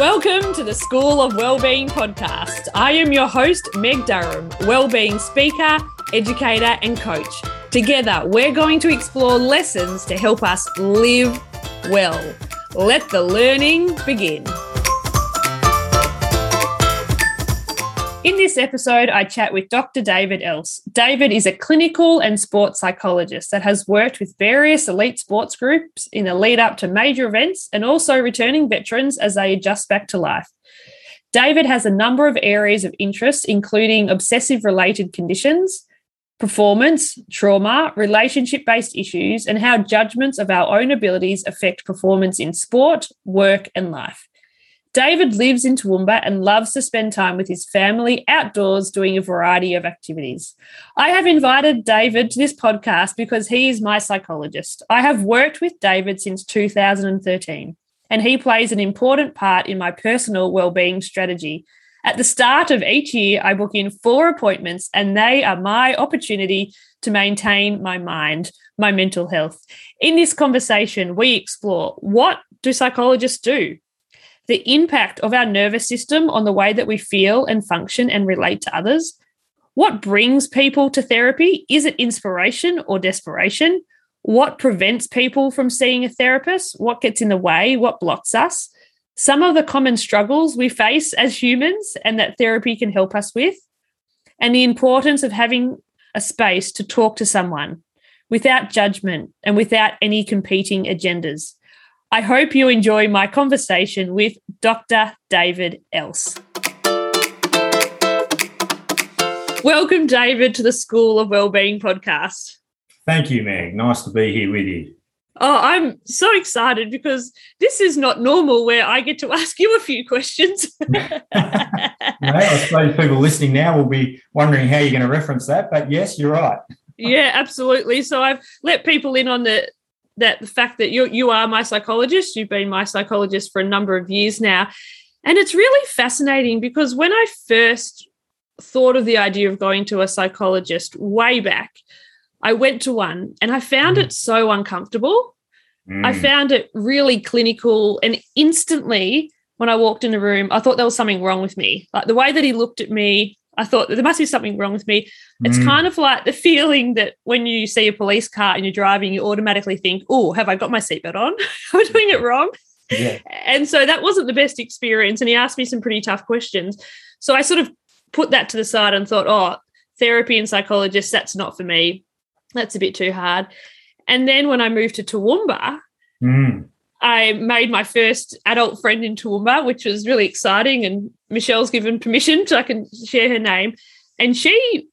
Welcome to the School of Wellbeing podcast. I am your host, Meg Durham, wellbeing speaker, educator, and coach. Together, we're going to explore lessons to help us live well. Let the learning begin. In this episode, I chat with Dr. David Else. David is a clinical and sports psychologist that has worked with various elite sports groups in the lead up to major events and also returning veterans as they adjust back to life. David has a number of areas of interest, including obsessive related conditions, performance, trauma, relationship based issues, and how judgments of our own abilities affect performance in sport, work, and life. David lives in Toowoomba and loves to spend time with his family outdoors doing a variety of activities. I have invited David to this podcast because he is my psychologist. I have worked with David since 2013, and he plays an important part in my personal well-being strategy. At the start of each year, I book in four appointments, and they are my opportunity to maintain my mind, my mental health. In this conversation, we explore what do psychologists do? The impact of our nervous system on the way that we feel and function and relate to others. What brings people to therapy? Is it inspiration or desperation? What prevents people from seeing a therapist? What gets in the way? What blocks us? Some of the common struggles we face as humans and that therapy can help us with. And the importance of having a space to talk to someone without judgment and without any competing agendas. I hope you enjoy my conversation with Dr. David Else. Welcome, David, to the School of Wellbeing podcast. Thank you, Meg. Nice to be here with you. Oh, I'm so excited because this is not normal where I get to ask you a few questions. I suppose people listening now will be wondering how you're going to reference that, but yes, you're right. yeah, absolutely. So I've let people in on the that the fact that you you are my psychologist, you've been my psychologist for a number of years now, and it's really fascinating because when I first thought of the idea of going to a psychologist way back, I went to one and I found mm. it so uncomfortable. Mm. I found it really clinical and instantly when I walked in the room, I thought there was something wrong with me. Like the way that he looked at me, I thought there must be something wrong with me. It's mm. kind of like the feeling that when you see a police car and you're driving, you automatically think, oh, have I got my seatbelt on? Am I doing it wrong? Yeah. And so that wasn't the best experience. And he asked me some pretty tough questions. So I sort of put that to the side and thought, oh, therapy and psychologist, that's not for me. That's a bit too hard. And then when I moved to Toowoomba, mm. I made my first adult friend in Toowoomba, which was really exciting. And Michelle's given permission so I can share her name. And she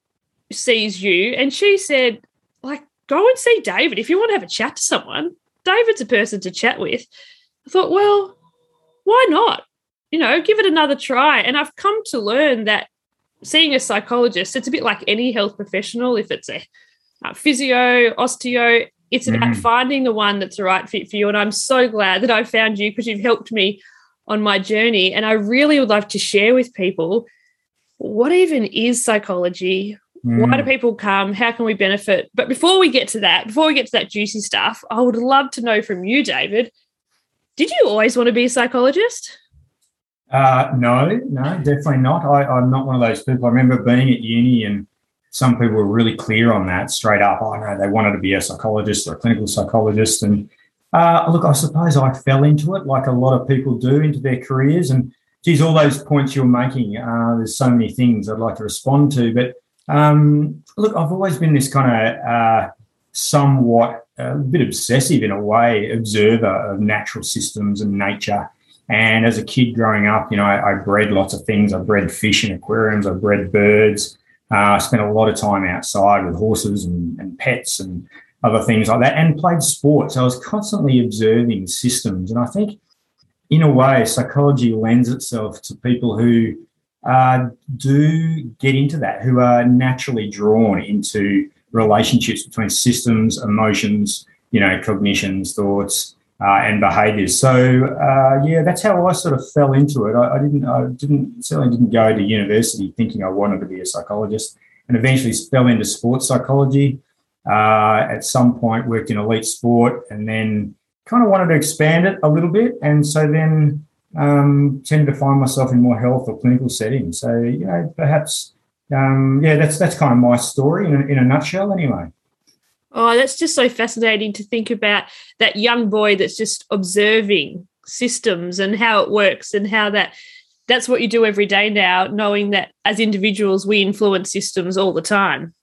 sees you and she said, like, go and see David. If you want to have a chat to someone, David's a person to chat with. I thought, well, why not? You know, give it another try. And I've come to learn that seeing a psychologist, it's a bit like any health professional. If it's a, a physio, osteo, it's about mm. finding the one that's the right fit for you. And I'm so glad that I found you because you've helped me on my journey. And I really would love to share with people what even is psychology? Mm. Why do mm. people come? How can we benefit? But before we get to that, before we get to that juicy stuff, I would love to know from you, David. Did you always want to be a psychologist? Uh, no, no, definitely not. I, I'm not one of those people. I remember being at uni and some people were really clear on that straight up. I know they wanted to be a psychologist or a clinical psychologist. And uh, look, I suppose I fell into it like a lot of people do into their careers. And geez, all those points you're making, uh, there's so many things I'd like to respond to. But um, look, I've always been this kind of uh, somewhat a bit obsessive in a way observer of natural systems and nature. And as a kid growing up, you know, I, I bred lots of things. I bred fish in aquariums. I bred birds. Uh, I spent a lot of time outside with horses and, and pets and other things like that, and played sports. I was constantly observing systems, and I think, in a way, psychology lends itself to people who uh, do get into that, who are naturally drawn into relationships between systems, emotions, you know, cognitions, thoughts, uh, and behaviours. So uh, yeah, that's how I sort of fell into it. I, I, didn't, I didn't certainly didn't go to university thinking I wanted to be a psychologist, and eventually fell into sports psychology. Uh, at some point, worked in elite sport, and then kind of wanted to expand it a little bit. And so then um, tended to find myself in more health or clinical settings. So, you know, perhaps, um, yeah, that's that's kind of my story in a, in a nutshell, anyway. Oh, that's just so fascinating to think about that young boy that's just observing systems and how it works and how that that's what you do every day now, knowing that as individuals we influence systems all the time.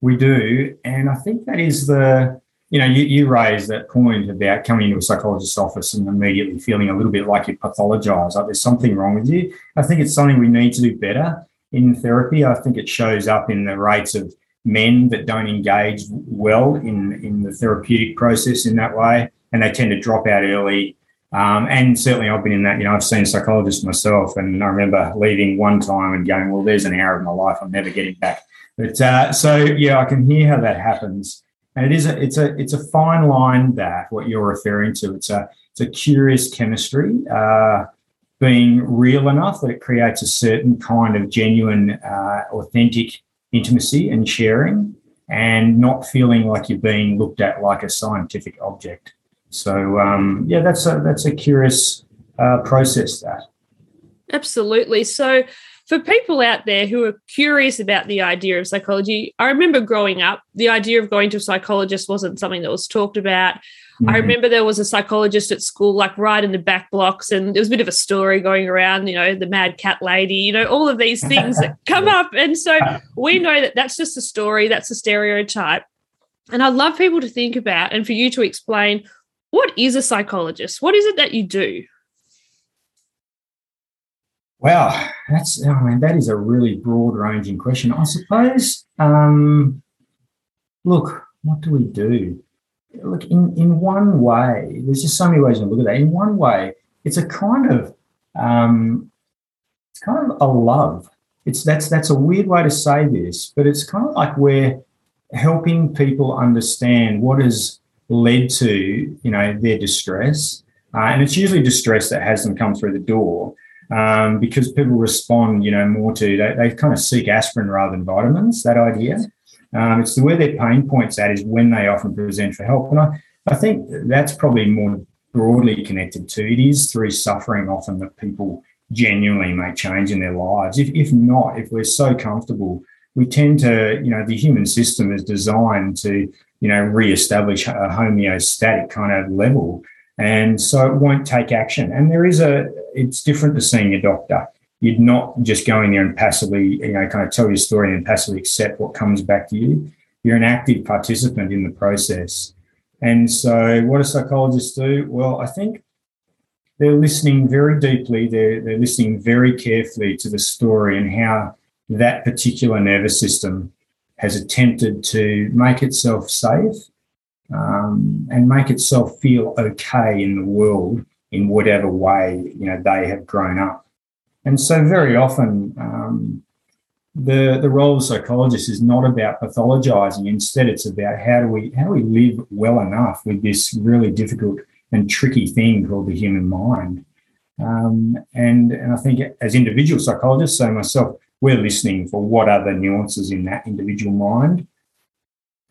We do. And I think that is the you know, you, you raised that point about coming into a psychologist's office and immediately feeling a little bit like you pathologize, like there's something wrong with you. I think it's something we need to do better in therapy. I think it shows up in the rates of men that don't engage well in, in the therapeutic process in that way, and they tend to drop out early. Um, and certainly, I've been in that. You know, I've seen psychologists myself, and I remember leaving one time and going, "Well, there's an hour of my life I'm never getting back." But uh, so, yeah, I can hear how that happens, and it is a, it's a, it's a fine line that what you're referring to. It's a, it's a curious chemistry. Uh, being real enough that it creates a certain kind of genuine, uh, authentic intimacy and sharing and not feeling like you're being looked at like a scientific object. So um, yeah, that's a that's a curious uh, process. That absolutely. So for people out there who are curious about the idea of psychology, I remember growing up, the idea of going to a psychologist wasn't something that was talked about. Mm-hmm. I remember there was a psychologist at school, like right in the back blocks, and there was a bit of a story going around, you know, the mad cat lady, you know, all of these things that come up. And so we know that that's just a story, that's a stereotype. And I'd love people to think about and for you to explain what is a psychologist? What is it that you do? Wow, that's I mean that is a really broad ranging question. I suppose. Um, look, what do we do? Look in in one way there's just so many ways to look at that. In one way it's a kind of um, it's kind of a love. It's that's that's a weird way to say this but it's kind of like we're helping people understand what has led to you know their distress. Uh, and it's usually distress that has them come through the door um, because people respond you know more to they, they kind of seek aspirin rather than vitamins that idea um, it's the where their pain points at is when they often present for help. And I, I think that's probably more broadly connected to it is through suffering often that people genuinely make change in their lives. If, if not, if we're so comfortable, we tend to, you know, the human system is designed to, you know, re-establish a homeostatic kind of level. And so it won't take action. And there is a, it's different to seeing a doctor you'd not just going there and passively, you know, kind of tell your story and passively accept what comes back to you. You're an active participant in the process. And so, what do psychologists do? Well, I think they're listening very deeply, they're, they're listening very carefully to the story and how that particular nervous system has attempted to make itself safe um, and make itself feel okay in the world in whatever way you know they have grown up. And so, very often, um, the the role of psychologist is not about pathologizing. Instead, it's about how do we how do we live well enough with this really difficult and tricky thing called the human mind. Um, and and I think as individual psychologists, so myself, we're listening for what are the nuances in that individual mind,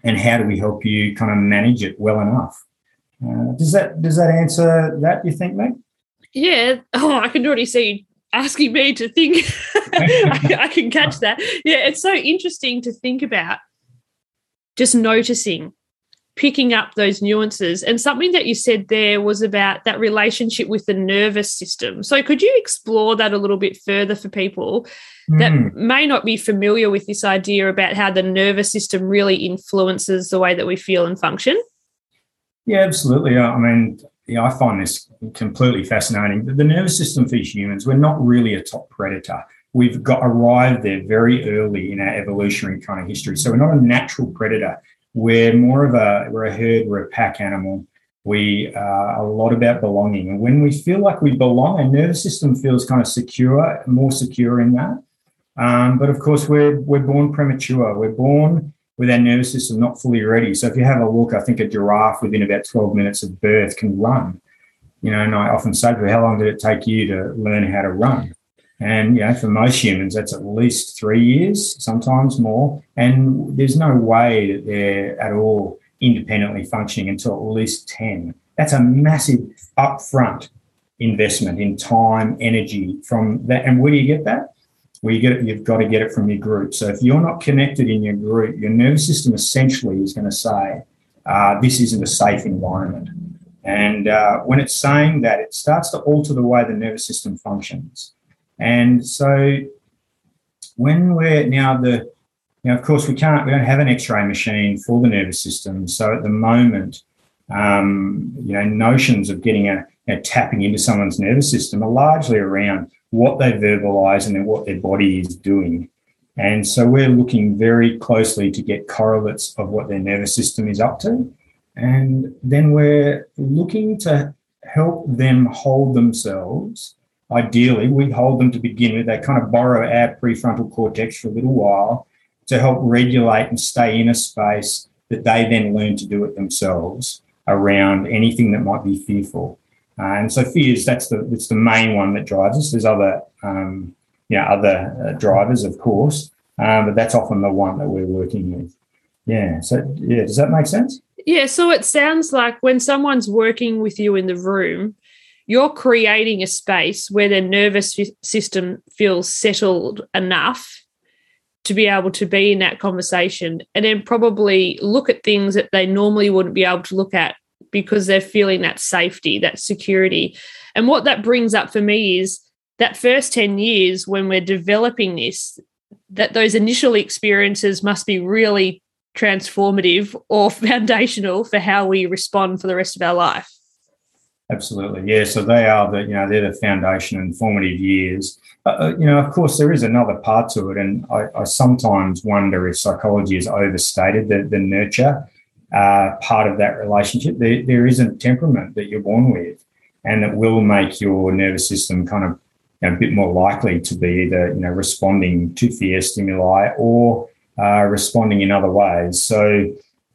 and how do we help you kind of manage it well enough. Uh, does that does that answer that? You think, Meg? Yeah. Oh, I can already see asking me to think. I, I can catch that. Yeah, it's so interesting to think about just noticing picking up those nuances. And something that you said there was about that relationship with the nervous system. So, could you explore that a little bit further for people that mm. may not be familiar with this idea about how the nervous system really influences the way that we feel and function? Yeah, absolutely. I mean, I find this completely fascinating. The nervous system for humans, we're not really a top predator. We've got arrived there very early in our evolutionary kind of history. So we're not a natural predator. We're more of a we're a herd, we're a pack animal. We are a lot about belonging. And when we feel like we belong, our nervous system feels kind of secure, more secure in that. Um, but of course, we're we're born premature. We're born with our nervous system not fully ready. So if you have a look, I think a giraffe within about 12 minutes of birth can run. You know, and I often say to how long did it take you to learn how to run? And you know, for most humans, that's at least three years, sometimes more. And there's no way that they're at all independently functioning until at least 10. That's a massive upfront investment in time, energy from that. And where do you get that? Well, you get it, you've got to get it from your group. So if you're not connected in your group, your nervous system essentially is going to say, uh, this isn't a safe environment. And uh, when it's saying that, it starts to alter the way the nervous system functions. And so when we're now the, now of course we can't, we don't have an X-ray machine for the nervous system. So at the moment, um, you know, notions of getting a, know, tapping into someone's nervous system are largely around what they verbalize and then what their body is doing. And so we're looking very closely to get correlates of what their nervous system is up to. And then we're looking to help them hold themselves. Ideally, we hold them to begin with. They kind of borrow our prefrontal cortex for a little while to help regulate and stay in a space that they then learn to do it themselves around anything that might be fearful. Uh, and so fears that's the that's the main one that drives us. There's other um, you know other uh, drivers, of course, um, but that's often the one that we're working with. Yeah. So yeah, does that make sense? Yeah. So it sounds like when someone's working with you in the room, you're creating a space where their nervous system feels settled enough to be able to be in that conversation and then probably look at things that they normally wouldn't be able to look at because they're feeling that safety, that security. And what that brings up for me is that first 10 years when we're developing this, that those initial experiences must be really transformative or foundational for how we respond for the rest of our life. Absolutely, yeah. So they are the you know they're the foundation and formative years. Uh, you know, of course, there is another part to it, and I, I sometimes wonder if psychology has overstated the, the nurture part of that relationship. There, there is a temperament that you're born with, and that will make your nervous system kind of you know, a bit more likely to be either you know responding to fear stimuli or uh, responding in other ways. So,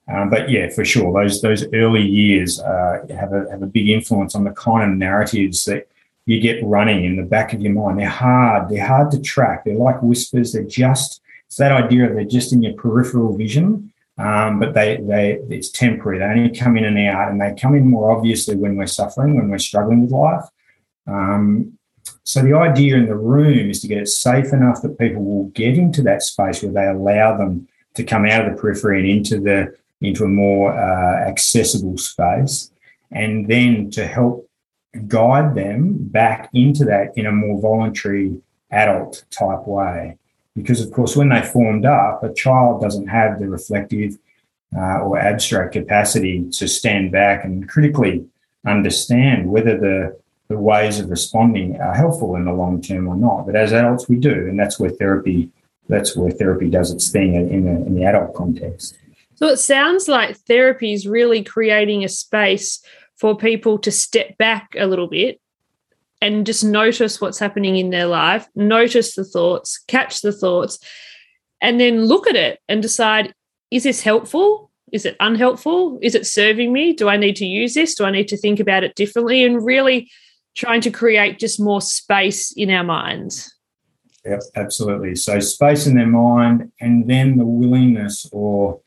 um, but yeah, for sure, those those early years uh, have a have a big influence on the kind of narratives that you get running in the back of your mind. They're hard. They're hard to track. They're like whispers. They're just it's that idea of they're just in your peripheral vision um, but they they it's temporary. They only come in and out, and they come in more obviously when we're suffering, when we're struggling with life. Um, so the idea in the room is to get it safe enough that people will get into that space where they allow them to come out of the periphery and into the into a more uh, accessible space, and then to help guide them back into that in a more voluntary adult type way because of course when they formed up a child doesn't have the reflective uh, or abstract capacity to stand back and critically understand whether the the ways of responding are helpful in the long term or not. But as adults, we do, and that's where therapy that's where therapy does its thing in the, in the adult context. So it sounds like therapy is really creating a space for people to step back a little bit and just notice what's happening in their life, notice the thoughts, catch the thoughts, and then look at it and decide is this helpful? Is it unhelpful? Is it serving me? Do I need to use this? Do I need to think about it differently? And really trying to create just more space in our minds. Yep, absolutely. So space in their mind, and then the willingness, or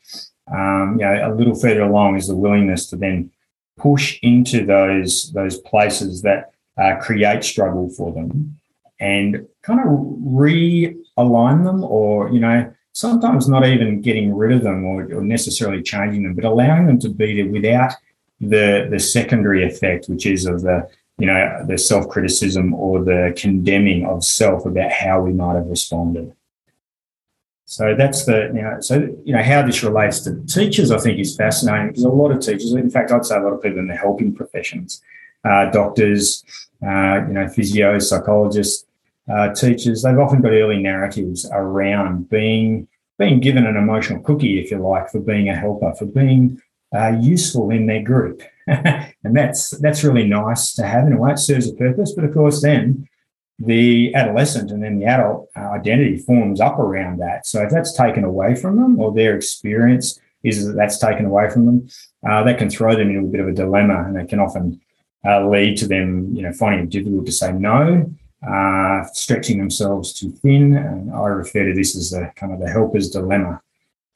um, you know, a little further along is the willingness to then push into those those places that uh, create struggle for them and kind of realign them or, you know, sometimes not even getting rid of them or, or necessarily changing them, but allowing them to be there without the, the secondary effect, which is of the, you know, the self criticism or the condemning of self about how we might have responded. So that's the, you know, so, you know, how this relates to teachers, I think is fascinating because a lot of teachers, in fact, I'd say a lot of people in the helping professions, uh, doctors, uh, you know, physios, psychologists, uh, teachers, they've often got early narratives around being being given an emotional cookie, if you like, for being a helper, for being uh, useful in their group, and that's that's really nice to have in a way. It serves a purpose, but of course, then the adolescent and then the adult uh, identity forms up around that. So if that's taken away from them, or their experience is that that's taken away from them, uh, that can throw them into a bit of a dilemma, and it can often uh, lead to them, you know, finding it difficult to say no, uh, stretching themselves too thin. And I refer to this as the kind of the helper's dilemma.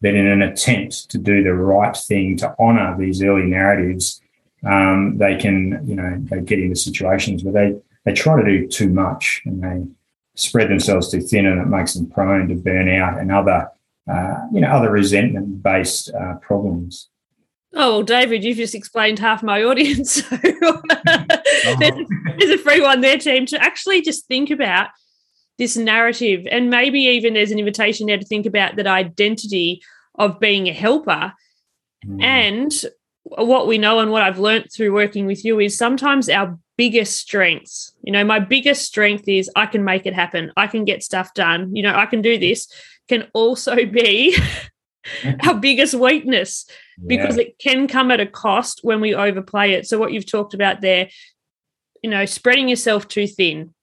That in an attempt to do the right thing, to honour these early narratives, um, they can, you know, they get into situations where they, they try to do too much and they spread themselves too thin and it makes them prone to burnout and other, uh, you know, other resentment based uh, problems. Oh, well, David, you've just explained half my audience. So uh, mm-hmm. there's, uh-huh. there's a free one there, team, to actually just think about this narrative. And maybe even there's an invitation there to think about that identity of being a helper. Mm. And what we know and what I've learned through working with you is sometimes our biggest strengths, you know, my biggest strength is I can make it happen. I can get stuff done. You know, I can do this, can also be our biggest weakness because yeah. it can come at a cost when we overplay it. So, what you've talked about there, you know, spreading yourself too thin,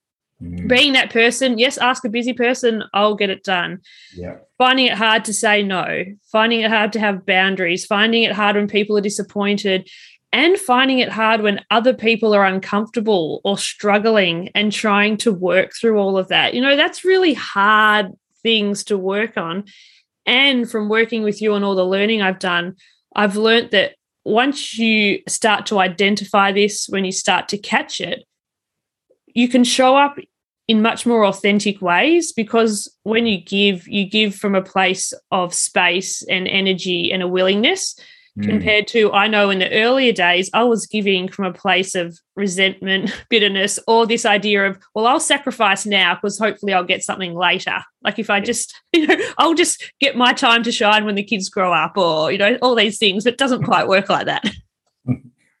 mm. being that person, yes, ask a busy person, I'll get it done. Yeah. Finding it hard to say no, finding it hard to have boundaries, finding it hard when people are disappointed, and finding it hard when other people are uncomfortable or struggling and trying to work through all of that. You know, that's really hard things to work on. And from working with you and all the learning I've done, I've learned that once you start to identify this, when you start to catch it, you can show up in much more authentic ways because when you give, you give from a place of space and energy and a willingness mm. compared to I know in the earlier days I was giving from a place of resentment, bitterness, or this idea of well I'll sacrifice now because hopefully I'll get something later. Like if I just you know I'll just get my time to shine when the kids grow up, or you know all these things, but it doesn't quite work like that.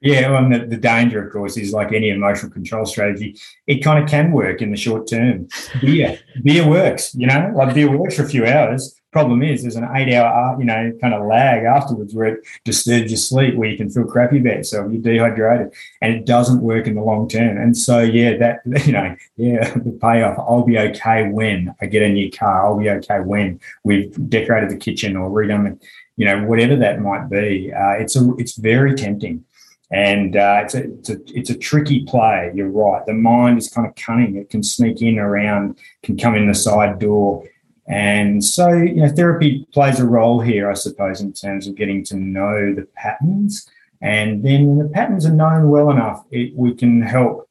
Yeah, well, the, the danger, of course, is like any emotional control strategy, it kind of can work in the short term. Beer, beer works, you know, like beer works for a few hours. Problem is, there's an eight hour, uh, you know, kind of lag afterwards where it disturbs your sleep, where you can feel crappy about yourself, you're dehydrated, and it doesn't work in the long term. And so, yeah, that, you know, yeah, the payoff, I'll be okay when I get a new car. I'll be okay when we've decorated the kitchen or redone the, you know, whatever that might be. Uh, it's a, it's very tempting and uh, it's, a, it's, a, it's a tricky play. You're right. The mind is kind of cunning. It can sneak in around, can come in the side door. And so, you know, therapy plays a role here, I suppose, in terms of getting to know the patterns. And then when the patterns are known well enough, it, we can help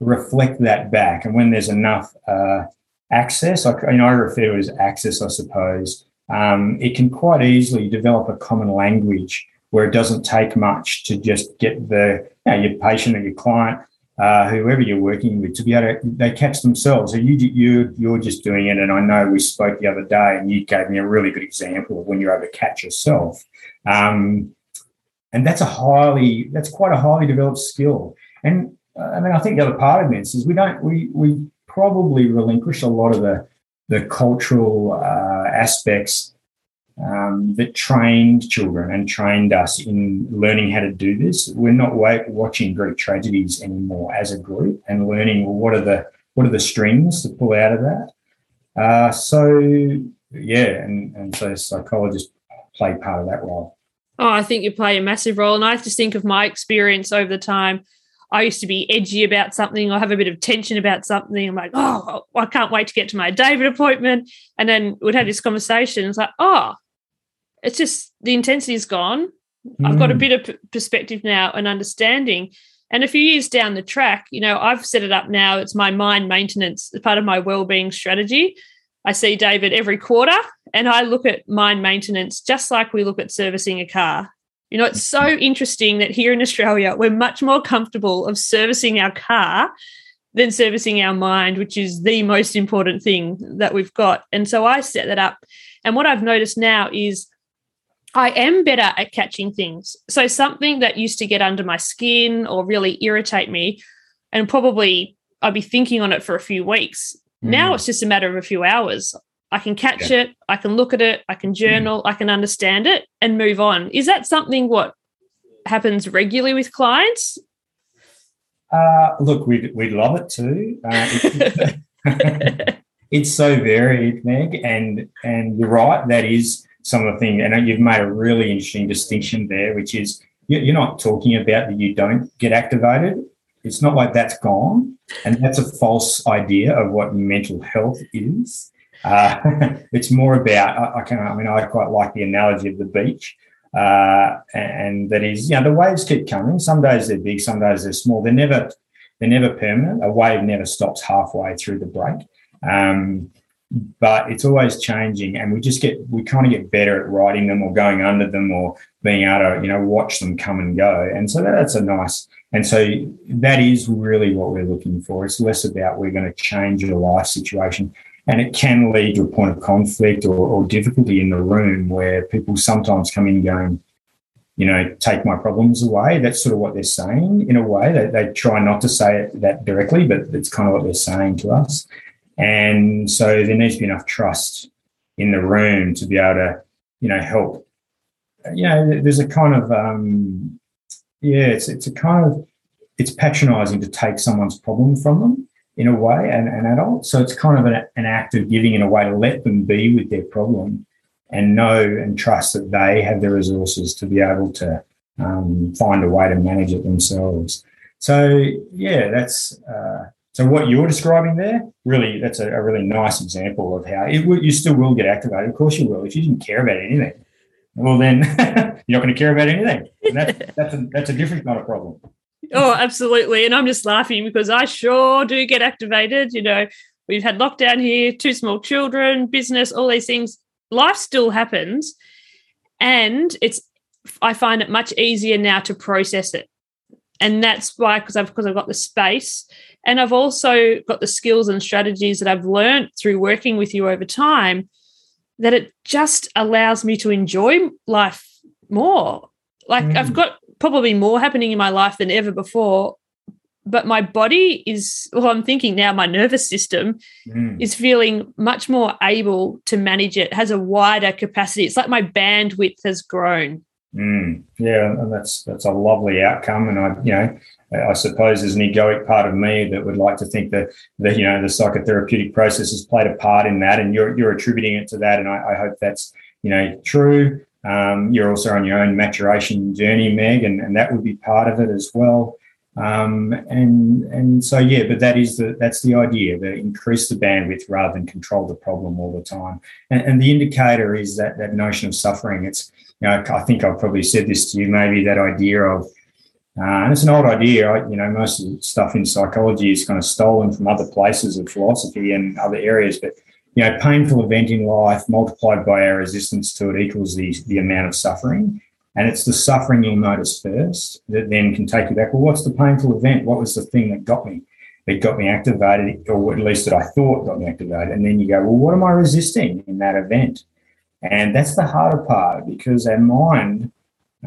reflect that back. And when there's enough uh, access, I, you know, I refer to it as access, I suppose, um, it can quite easily develop a common language where it doesn't take much to just get the you know, your patient or your client, uh, whoever you're working with, to be able to they catch themselves. So you you you're just doing it, and I know we spoke the other day, and you gave me a really good example of when you're able to catch yourself. Um, and that's a highly that's quite a highly developed skill. And uh, I mean, I think the other part of this is we don't we we probably relinquish a lot of the the cultural uh, aspects um, that trained children and trained us in learning how to do this. We're not watching Greek tragedies anymore as a group and learning well, what are the what are the strings to pull out of that. Uh, so yeah, and and so psychologists play part of that role. Oh, I think you play a massive role, and I just think of my experience over the time. I used to be edgy about something or have a bit of tension about something. I'm like, oh, I can't wait to get to my David appointment. And then we'd have this conversation. It's like, oh, it's just the intensity is gone. Mm. I've got a mm. bit of perspective now and understanding. And a few years down the track, you know, I've set it up now. It's my mind maintenance as part of my well-being strategy. I see David every quarter and I look at mind maintenance just like we look at servicing a car. You know, it's so interesting that here in Australia, we're much more comfortable of servicing our car than servicing our mind, which is the most important thing that we've got. And so I set that up. And what I've noticed now is I am better at catching things. So something that used to get under my skin or really irritate me, and probably I'd be thinking on it for a few weeks. Mm. Now it's just a matter of a few hours. I can catch yeah. it, I can look at it, I can journal, mm. I can understand it and move on. Is that something what happens regularly with clients? Uh, look, we'd, we'd love it too. Uh, it's, it's so varied, Meg, and and you're right. That is some of the things, and you've made a really interesting distinction there, which is you're not talking about that you don't get activated. It's not like that's gone, and that's a false idea of what mental health is. Uh, it's more about I, can. I mean, I quite like the analogy of the beach. uh, and that is, you know, the waves keep coming. Some days they're big, some days they're small. They're never, they're never permanent. A wave never stops halfway through the break. Um, but it's always changing and we just get we kind of get better at riding them or going under them or being able to you know watch them come and go and so that's a nice and so that is really what we're looking for it's less about we're going to change your life situation and it can lead to a point of conflict or, or difficulty in the room where people sometimes come in going, you know, take my problems away. That's sort of what they're saying in a way. They, they try not to say it that directly, but it's kind of what they're saying to us. And so there needs to be enough trust in the room to be able to, you know, help. You know, there's a kind of, um, yeah, it's it's a kind of, it's patronising to take someone's problem from them in a way, an, an adult. So it's kind of an, an act of giving in a way to let them be with their problem and know and trust that they have the resources to be able to um, find a way to manage it themselves. So yeah, that's uh, so what you're describing there. Really, that's a, a really nice example of how it, you still will get activated. Of course, you will. If you didn't care about anything, well, then you're not going to care about anything. And that's that's a, that's a different kind of problem. Oh, absolutely. And I'm just laughing because I sure do get activated. You know, we've had lockdown here, two small children, business, all these things. Life still happens. And it's, I find it much easier now to process it. And that's why, because I've, because I've got the space and I've also got the skills and strategies that I've learned through working with you over time that it just allows me to enjoy life more. Like mm. I've got probably more happening in my life than ever before but my body is well i'm thinking now my nervous system mm. is feeling much more able to manage it has a wider capacity it's like my bandwidth has grown mm. yeah and that's that's a lovely outcome and i you know I suppose there's an egoic part of me that would like to think that that you know the psychotherapeutic process has played a part in that, and you're you're attributing it to that, and I, I hope that's you know true. Um, you're also on your own maturation journey, Meg, and, and that would be part of it as well. Um, and and so yeah, but that is the that's the idea that increase the bandwidth rather than control the problem all the time. And, and the indicator is that that notion of suffering. It's you know I think I've probably said this to you. Maybe that idea of uh, and it's an old idea. You know, most of the stuff in psychology is kind of stolen from other places of philosophy and other areas, but you know, painful event in life multiplied by our resistance to it equals the, the amount of suffering. And it's the suffering you'll notice first that then can take you back. Well, what's the painful event? What was the thing that got me? It got me activated, or at least that I thought got me activated. And then you go, well, what am I resisting in that event? And that's the harder part because our mind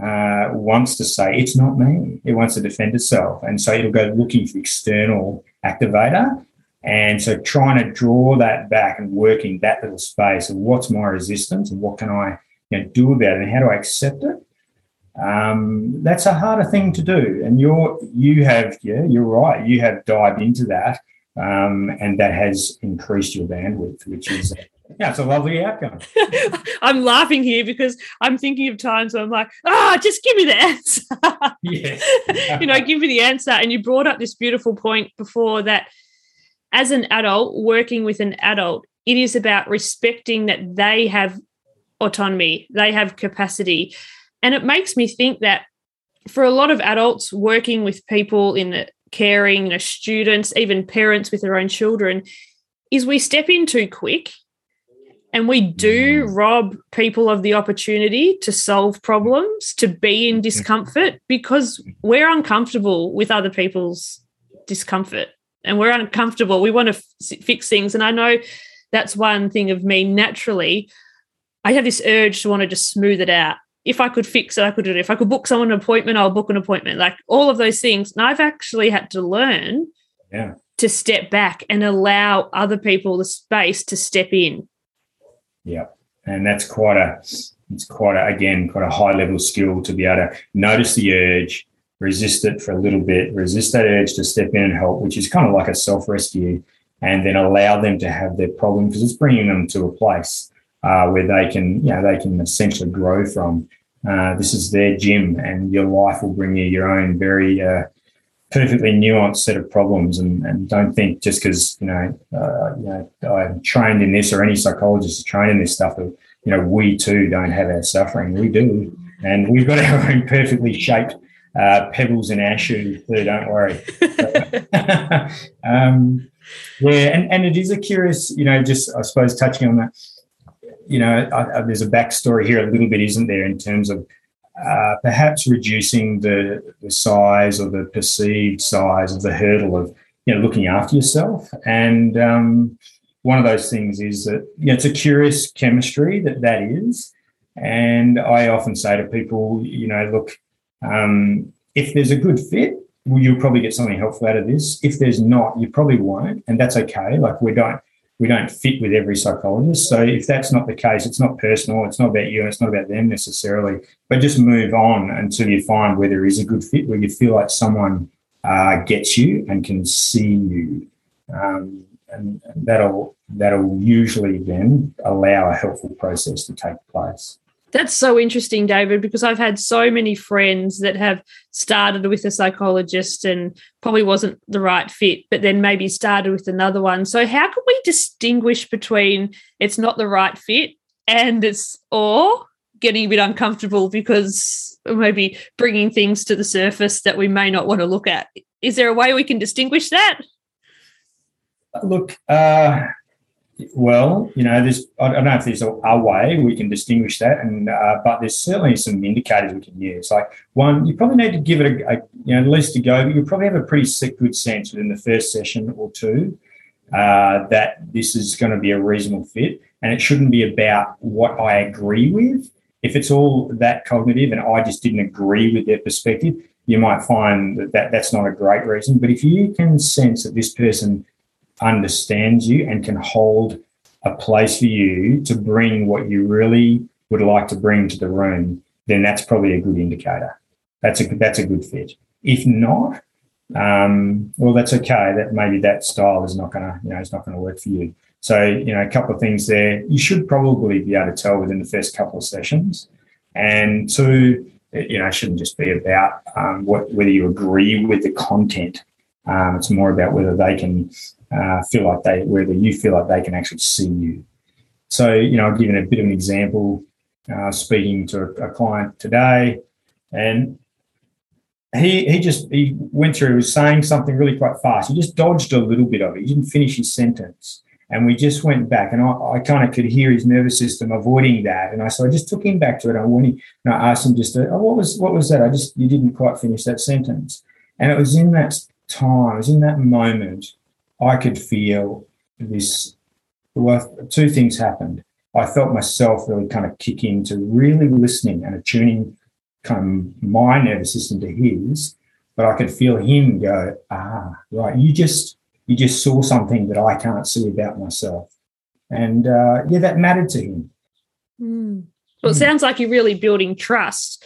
uh, wants to say, it's not me. It wants to defend itself. And so it'll go looking for external activator and so trying to draw that back and working that little space of what's my resistance and what can I you know, do about it and how do I accept it? Um, that's a harder thing to do. And you're you have, yeah, you're right. You have dived into that. Um, and that has increased your bandwidth, which is yeah, it's a lovely outcome. I'm laughing here because I'm thinking of times where I'm like, ah, oh, just give me the answer. yeah. you know, give me the answer. And you brought up this beautiful point before that as an adult working with an adult, it is about respecting that they have autonomy, they have capacity. And it makes me think that for a lot of adults working with people in caring, you know, students, even parents with their own children, is we step in too quick and we do mm. rob people of the opportunity to solve problems, to be in discomfort because we're uncomfortable with other people's discomfort and we're uncomfortable. We want to f- fix things. And I know that's one thing of me naturally. I have this urge to want to just smooth it out. If I could fix it, I could do it. If I could book someone an appointment, I'll book an appointment. Like all of those things. And I've actually had to learn yeah. to step back and allow other people the space to step in. Yeah. And that's quite a, it's quite a, again, quite a high level skill to be able to notice the urge, resist it for a little bit, resist that urge to step in and help, which is kind of like a self rescue, and then allow them to have their problem because it's bringing them to a place uh, where they can, you know, they can essentially grow from. Uh, this is their gym, and your life will bring you your own very uh, perfectly nuanced set of problems. And, and don't think just because you know, uh, you know, I'm trained in this or any psychologist is trained in this stuff that you know we too don't have our suffering. We do and we've got our own perfectly shaped uh, pebbles in our shoe too. Don't worry. um, yeah, and, and it is a curious, you know, just I suppose touching on that, you know, I, I, there's a backstory here a little bit, isn't there, in terms of uh, perhaps reducing the, the size or the perceived size of the hurdle of you know looking after yourself. And um, one of those things is that you know, it's a curious chemistry that that is. And I often say to people, you know, look, um, if there's a good fit, well, you'll probably get something helpful out of this. If there's not, you probably won't, and that's okay. Like we don't we don't fit with every psychologist. So if that's not the case, it's not personal. It's not about you. And it's not about them necessarily. But just move on until you find where there is a good fit, where you feel like someone uh, gets you and can see you, um, and that'll that'll usually then allow a helpful process to take place. That's so interesting, David, because I've had so many friends that have started with a psychologist and probably wasn't the right fit, but then maybe started with another one. So, how can we distinguish between it's not the right fit and it's or getting a bit uncomfortable because maybe bringing things to the surface that we may not want to look at? Is there a way we can distinguish that? Look, uh, well, you know, there's I don't know if there's a, a way we can distinguish that, and uh, but there's certainly some indicators we can use. Like one, you probably need to give it a, a you know at least a go, but you probably have a pretty good sense within the first session or two uh, that this is going to be a reasonable fit, and it shouldn't be about what I agree with. If it's all that cognitive, and I just didn't agree with their perspective, you might find that, that that's not a great reason. But if you can sense that this person understands you and can hold a place for you to bring what you really would like to bring to the room, then that's probably a good indicator. That's a that's a good fit. If not, um, well, that's okay. That maybe that style is not gonna, you know, it's not gonna work for you. So, you know, a couple of things there. You should probably be able to tell within the first couple of sessions. And two, you know, it shouldn't just be about um, what, whether you agree with the content. Um, it's more about whether they can uh, feel like they, whether you feel like they can actually see you. So, you know, I've given a bit of an example, uh, speaking to a, client today, and he he just he went through, he was saying something really quite fast. He just dodged a little bit of it. He didn't finish his sentence. And we just went back, and I, I kind of could hear his nervous system avoiding that. And I so I just took him back to it. And when he, and I asked him just, to, oh, what was what was that? I just you didn't quite finish that sentence. And it was in that time, it was in that moment I could feel this. Well, two things happened. I felt myself really kind of kick into really listening and attuning kind of my nervous system to his, but I could feel him go, ah, right, you just you just saw something that I can't see about myself. And uh, yeah, that mattered to him. Mm. Well, it mm. sounds like you're really building trust.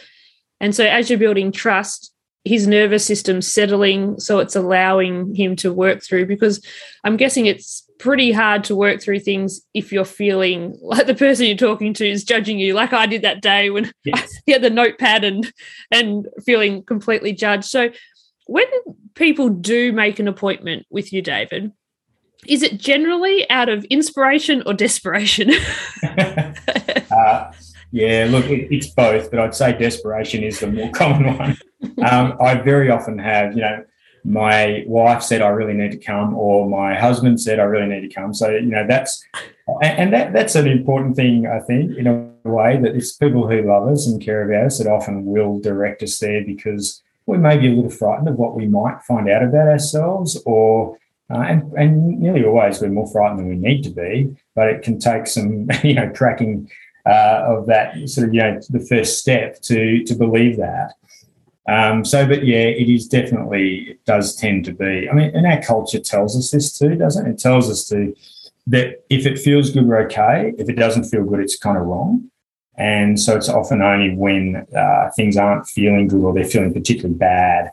And so as you're building trust, his nervous system settling so it's allowing him to work through because i'm guessing it's pretty hard to work through things if you're feeling like the person you're talking to is judging you like i did that day when yes. I had the notepad and and feeling completely judged so when people do make an appointment with you david is it generally out of inspiration or desperation uh, yeah, look, it, it's both, but I'd say desperation is the more common one. Um, I very often have, you know, my wife said I really need to come, or my husband said I really need to come. So you know that's and that that's an important thing I think in a way that it's people who love us and care about us that often will direct us there because we may be a little frightened of what we might find out about ourselves, or uh, and and nearly always we're more frightened than we need to be. But it can take some you know cracking uh, of that sort of you know the first step to to believe that. Um, so, but yeah, it is definitely it does tend to be. I mean, and our culture tells us this too, doesn't it? It tells us to that if it feels good, we're okay. If it doesn't feel good, it's kind of wrong. And so it's often only when uh, things aren't feeling good or they're feeling particularly bad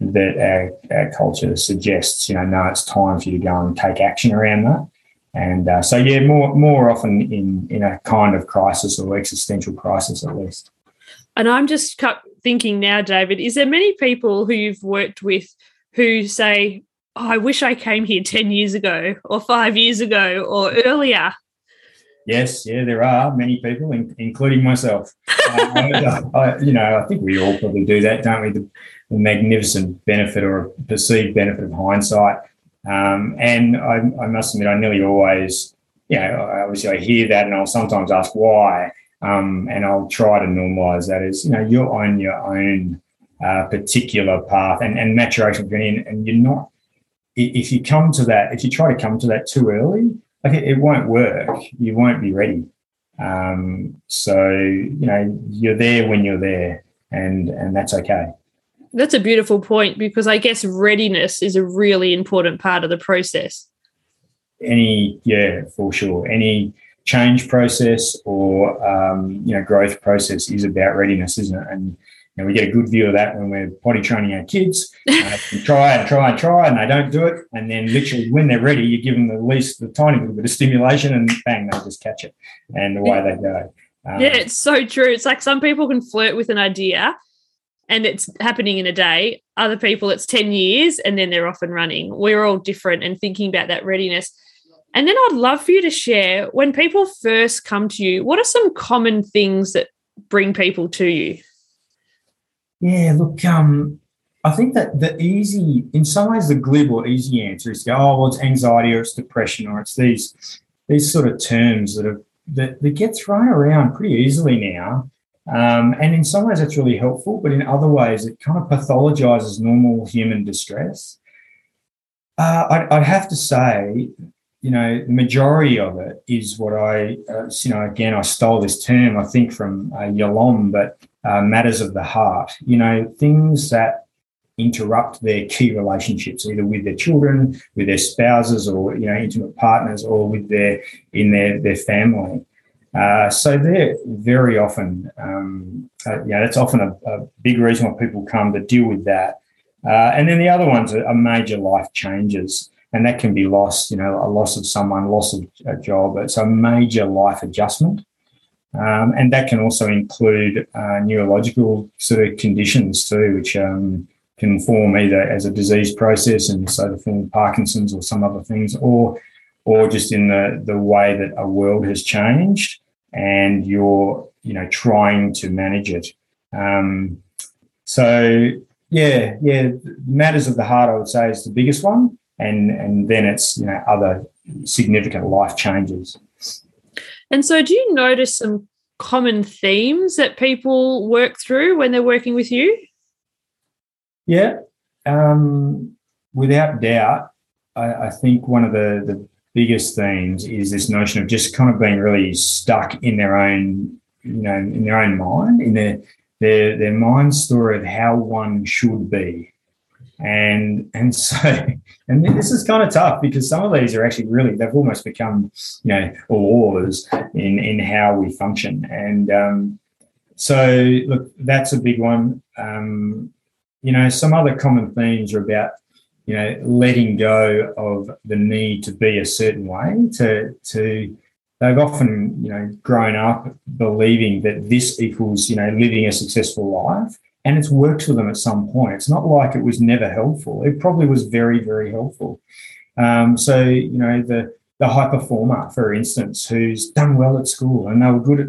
that our, our culture suggests, you know, no, it's time for you to go and take action around that. And uh, so, yeah, more more often in in a kind of crisis or existential crisis, at least. And I'm just thinking now, David, is there many people who you've worked with who say, oh, "I wish I came here ten years ago, or five years ago, or earlier"? Yes, yeah, there are many people, in, including myself. uh, I, you know, I think we all probably do that, don't we? The, the magnificent benefit or perceived benefit of hindsight. Um, and I, I, must admit, I nearly always, you know, obviously I hear that and I'll sometimes ask why. Um, and I'll try to normalize that as, you know, you're on your own uh, particular path and, and maturation journey. And, and you're not, if you come to that, if you try to come to that too early, like it, it won't work. You won't be ready. Um, so, you know, you're there when you're there and, and that's okay. That's a beautiful point because I guess readiness is a really important part of the process. Any, yeah, for sure. Any change process or um, you know growth process is about readiness, isn't it? And you know, we get a good view of that when we're potty training our kids. Uh, try and try and try, and they don't do it. And then literally, when they're ready, you give them the least, the tiny little bit of stimulation, and bang, they just catch it, and away they go. Um, yeah, it's so true. It's like some people can flirt with an idea, and it's happening in a day. Other people, it's 10 years and then they're off and running. We're all different and thinking about that readiness. And then I'd love for you to share when people first come to you, what are some common things that bring people to you? Yeah, look, um, I think that the easy, in some ways, the glib or easy answer is to go, oh, well, it's anxiety or it's depression or it's these these sort of terms that have that, that get thrown around pretty easily now. Um, and in some ways, it's really helpful, but in other ways, it kind of pathologizes normal human distress. Uh, I'd, I'd, have to say, you know, the majority of it is what I, uh, you know, again, I stole this term, I think, from uh, Yalom, but uh, matters of the heart, you know, things that interrupt their key relationships, either with their children, with their spouses, or, you know, intimate partners, or with their, in their, their family. Uh, so they're very often, um, uh, yeah, that's often a, a, big reason why people come to deal with that. Uh, and then the other ones are, major life changes, and that can be lost, you know, a loss of someone, loss of a job. It's a major life adjustment. Um, and that can also include uh, neurological sort of conditions too, which um, can form either as a disease process and so the form Parkinson's or some other things, or or just in the, the way that a world has changed and you're you know trying to manage it. Um, so yeah, yeah, matters of the heart I would say is the biggest one, and and then it's you know other significant life changes. And so, do you notice some common themes that people work through when they're working with you? Yeah, um, without doubt, I, I, think one of the, the biggest themes is this notion of just kind of being really stuck in their own, you know, in their own mind, in their their their mind story of how one should be. And and so and this is kind of tough because some of these are actually really they've almost become you know laws in in how we function and um, so look that's a big one um, you know some other common themes are about you know, letting go of the need to be a certain way, to to they've often, you know, grown up believing that this equals, you know, living a successful life. And it's worked for them at some point. It's not like it was never helpful. It probably was very, very helpful. Um, so, you know, the the high performer, for instance, who's done well at school and they were good at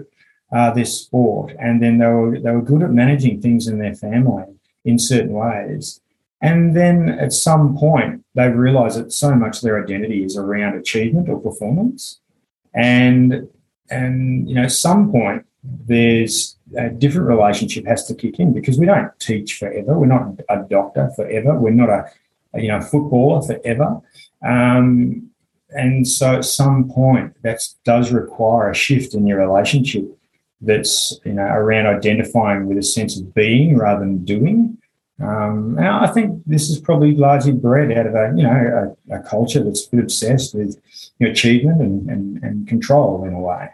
uh, their sport, and then they were they were good at managing things in their family in certain ways. And then at some point, they realize that so much of their identity is around achievement or performance. And, and you know, some point, there's a different relationship has to kick in because we don't teach forever. We're not a doctor forever. We're not a, a you know, footballer forever. Um, and so at some point, that does require a shift in your relationship that's, you know, around identifying with a sense of being rather than doing. Um, and I think this is probably largely bred out of a you know a, a culture that's obsessed with you know, achievement and, and, and control in a way.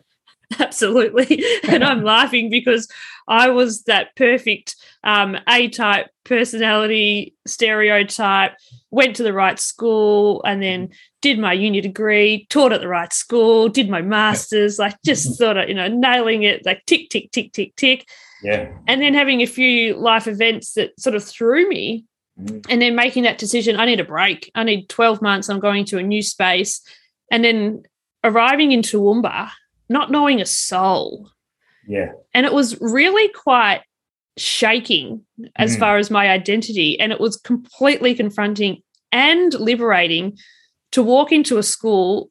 Absolutely, and I'm laughing because I was that perfect um, A-type personality stereotype. Went to the right school and then did my uni degree, taught at the right school, did my masters. Like just sort of you know nailing it, like tick tick tick tick tick yeah. And then having a few life events that sort of threw me mm. and then making that decision, I need a break. I need 12 months. I'm going to a new space. And then arriving in Toowoomba, not knowing a soul. Yeah. And it was really quite shaking as Mm. far as my identity. And it was completely confronting and liberating to walk into a school.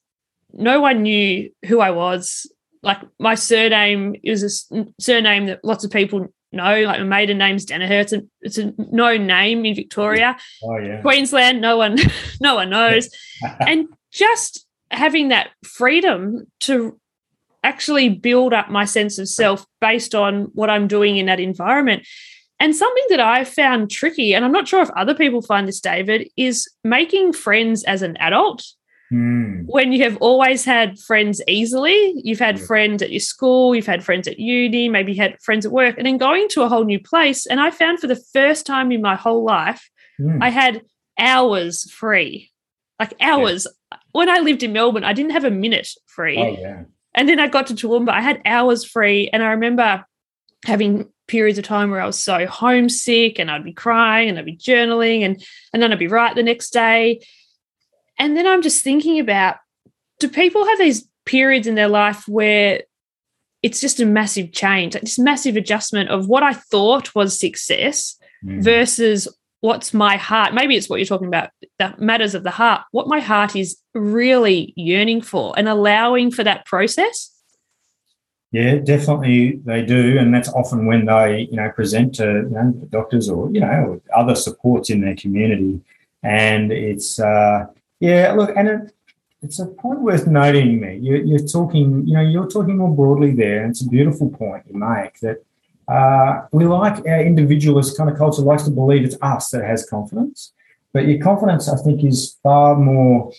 No one knew who I was. Like my surname is a surname that lots of people know. Like my maiden name's Danaher. It's a, it's a known name in Victoria. Oh yeah. Queensland, no one, no one knows. and just having that freedom to actually build up my sense of self based on what I'm doing in that environment. And something that I found tricky, and I'm not sure if other people find this, David, is making friends as an adult Hmm. when you have always had friends easily. You've had Yeah. friends at your school, you've had friends at uni, maybe you had friends at work, and then going to a whole new place. And I found for the first time in my whole life, Hmm. I had hours free, like hours. When I lived in Melbourne, I didn't have a minute free. Oh yeah. And then I got to Toowoomba, I had hours free. And I remember having periods of time where I was so homesick and I'd be crying and I'd be journaling and, and then I'd be right the next day. And then I'm just thinking about do people have these periods in their life where it's just a massive change, like this massive adjustment of what I thought was success Hmm. versus what's my heart? Maybe it's what you're talking about the matters of the heart what my heart is really yearning for and allowing for that process. Yeah, definitely they do, and that's often when they, you know, present to you know doctors or you know other supports in their community, and it's uh, yeah, look, and it, it's a point worth noting. Me, you're, you're talking, you know, you're talking more broadly there, and it's a beautiful point you make that uh, we like our individualist kind of culture likes to believe it's us that has confidence, but your confidence, I think, is far more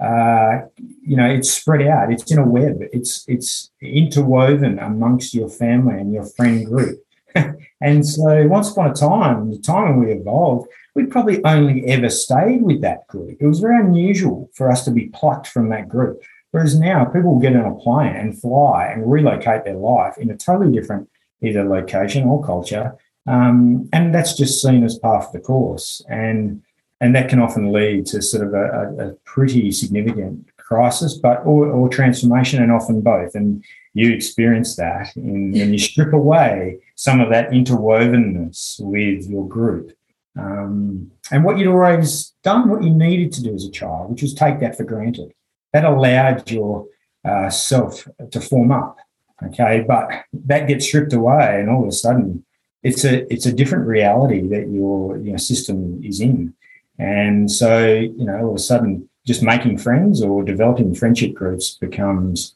uh, you know, it's spread out. It's in a web. It's it's interwoven amongst your family and your friend group. and so, once upon a time, the time we evolved, we probably only ever stayed with that group. It was very unusual for us to be plucked from that group. Whereas now, people get on a plane and fly and relocate their life in a totally different either location or culture, um, and that's just seen as part of the course. And and that can often lead to sort of a, a, pretty significant crisis, but or, or, transformation, and often both. And you experience that in, when you strip away some of that interwovenness with your group, um, and what you'd always done, what you needed to do as a child, which was take that for granted. That allowed your uh, self to form up. Okay, but that gets stripped away, and all of a sudden, it's a it's a different reality that your you know, system is in. And so, you know, all of a sudden, just making friends or developing friendship groups becomes,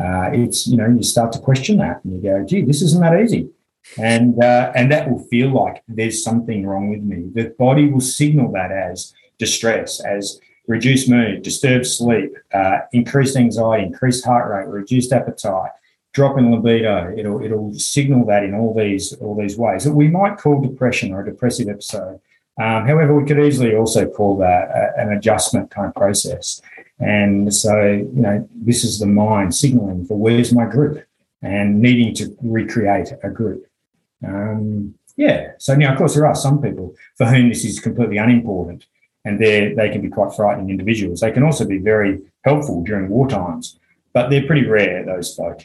uh, it's, you know, you start to question that and you go, gee, this isn't that easy. And, uh, and that will feel like there's something wrong with me. The body will signal that as distress, as reduced mood, disturbed sleep, uh, increased anxiety, increased heart rate, reduced appetite, drop in libido. It'll, it'll signal that in all these, all these ways that we might call depression or a depressive episode. Um, however, we could easily also call that a, an adjustment kind of process. And so, you know, this is the mind signaling for where's my group and needing to recreate a group. Um, yeah. So now, of course, there are some people for whom this is completely unimportant and they they can be quite frightening individuals. They can also be very helpful during war times, but they're pretty rare, those folk.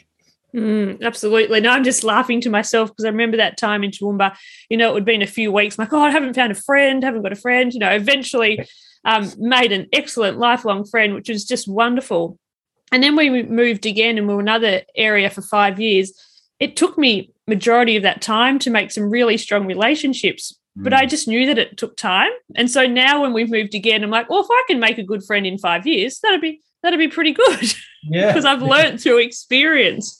Mm, absolutely. No, I'm just laughing to myself because I remember that time in Toowoomba, you know, it would have been a few weeks. I'm like, oh, I haven't found a friend, haven't got a friend. You know, eventually um, made an excellent lifelong friend, which was just wonderful. And then we moved again and we were another area for five years. It took me majority of that time to make some really strong relationships, mm. but I just knew that it took time. And so now when we've moved again, I'm like, well, if I can make a good friend in five years, that'd be that'd be pretty good. Yeah. because I've learned through experience.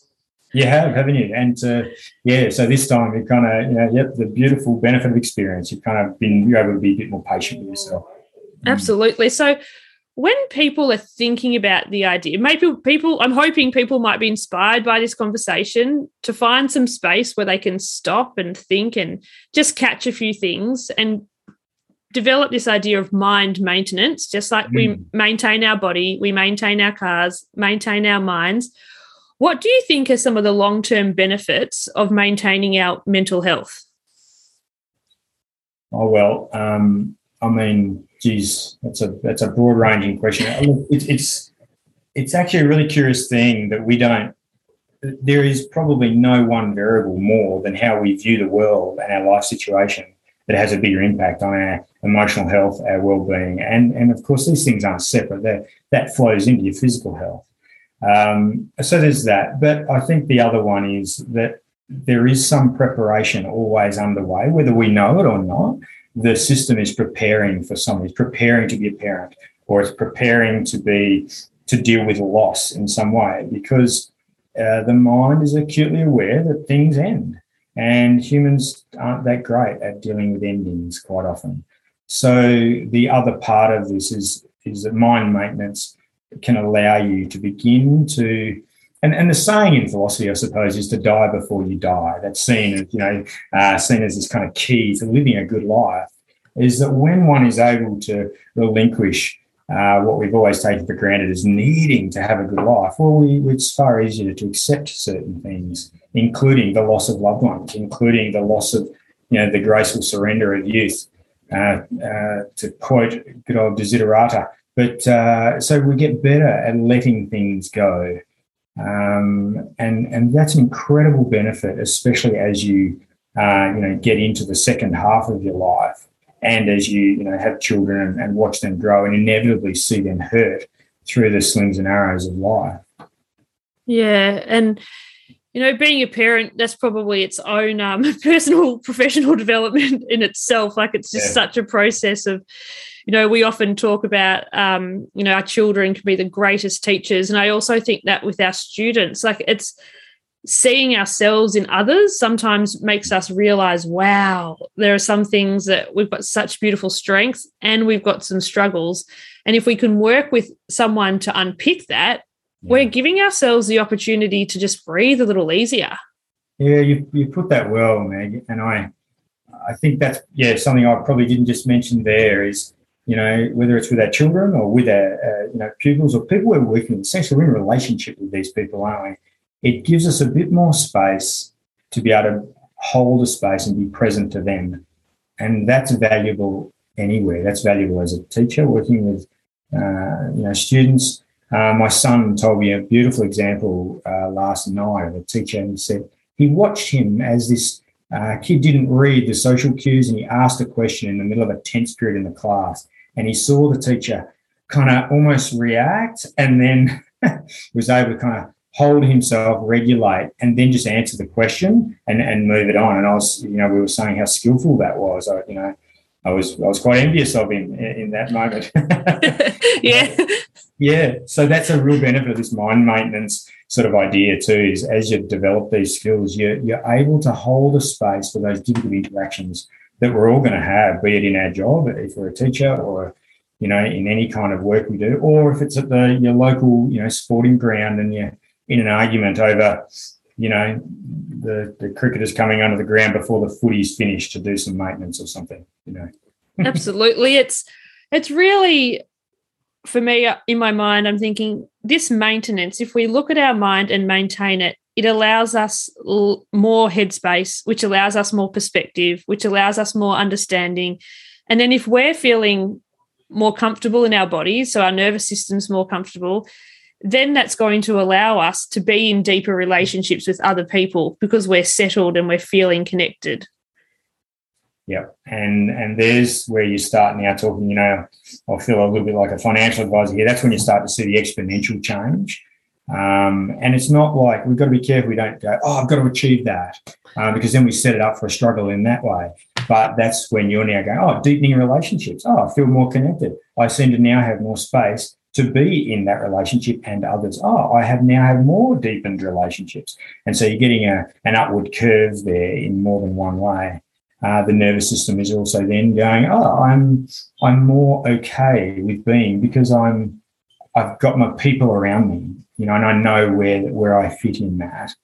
You have, haven't you? And uh, yeah, so this time you kind of, you know, yep, the beautiful benefit of experience. You've kind of been, you're able to be a bit more patient with yourself. Absolutely. So when people are thinking about the idea, maybe people, I'm hoping people might be inspired by this conversation to find some space where they can stop and think and just catch a few things and develop this idea of mind maintenance, just like mm. we maintain our body, we maintain our cars, maintain our minds. What do you think are some of the long term benefits of maintaining our mental health? Oh well, um, I mean, geez, that's a that's a broad ranging question. It, it's it's actually a really curious thing that we don't there is probably no one variable more than how we view the world and our life situation that has a bigger impact on our emotional health, our well-being, and and of course these things aren't separate. That that flows into your physical health. Um, so there's that. But I think the other one is that there is some preparation always underway, whether we know it or not. The system is preparing for someone, it's preparing to be a parent, or it's preparing to be to deal with loss in some way, because uh, the mind is acutely aware that things end, and humans aren't that great at dealing with endings quite often. So the other part of this is is that mind maintenance can allow you to begin to and, and the saying in philosophy, I suppose, is to die before you die. That's seen as, you know, uh, seen as this kind of key to living a good life. Is that when one is able to relinquish uh, what we've always taken for granted as needing to have a good life, well, we, it's far easier to accept certain things, including the loss of loved ones, including the loss of, you know, the graceful surrender of youth. Uh, uh to quote good old Desiderata, but uh, so we get better at letting things go um, and and that's an incredible benefit, especially as you uh, you know get into the second half of your life, and as you you know have children and, and watch them grow, and inevitably see them hurt through the slings and arrows of life. Yeah, and you know, being a parent, that's probably its own um, personal professional development in itself. Like it's just yeah. such a process of, you know, we often talk about, um, you know, our children can be the greatest teachers. And I also think that with our students, like it's seeing ourselves in others sometimes makes us realize, wow, there are some things that we've got such beautiful strengths and we've got some struggles. And if we can work with someone to unpick that, yeah. we're giving ourselves the opportunity to just breathe a little easier. Yeah, you, you put that well, Meg. And I, I think that's yeah something I probably didn't just mention there is you know, whether it's with our children or with our, uh, you know, pupils or people we're working with, essentially we're in relationship with these people, aren't we? It gives us a bit more space to be able to hold a space and be present to them. And that's valuable anywhere. That's valuable as a teacher working with, uh, you know, students. Uh, my son told me a beautiful example uh, last night of a teacher, and he said he watched him as this uh, kid didn't read the social cues and he asked a question in the middle of a tense period in the class and he saw the teacher kind of almost react and then was able to kind of hold himself, regulate, and then just answer the question and, and move it on. And I was, you know, we were saying how skillful that was. I, you know, I was I was quite envious of him in, in that moment. yeah. Yeah. So that's a real benefit of this mind maintenance sort of idea too, is as you develop these skills, you're, you're able to hold a space for those difficult interactions that we're all going to have, be it in our job, if we're a teacher or, you know, in any kind of work we do, or if it's at the your local, you know, sporting ground and you're in an argument over, you know, the, the cricketers coming under the ground before the footy's finished to do some maintenance or something, you know. Absolutely. It's it's really for me uh, in my mind, I'm thinking this maintenance, if we look at our mind and maintain it, it allows us l- more headspace, which allows us more perspective, which allows us more understanding. And then if we're feeling more comfortable in our bodies, so our nervous system's more comfortable, then that's going to allow us to be in deeper relationships with other people because we're settled and we're feeling connected. Yeah, and and there's where you start now talking. You know, I feel a little bit like a financial advisor here. That's when you start to see the exponential change um, and it's not like we've got to be careful we don't go, oh, I've got to achieve that, uh, because then we set it up for a struggle in that way. But that's when you're now going, oh, deepening relationships. Oh, I feel more connected. I seem to now have more space to be in that relationship and others. Oh, I have now have more deepened relationships. And so you're getting a, an upward curve there in more than one way. Uh, the nervous system is also then going, oh, I'm I'm more okay with being because I'm I've got my people around me you know, and I know where where I fit in that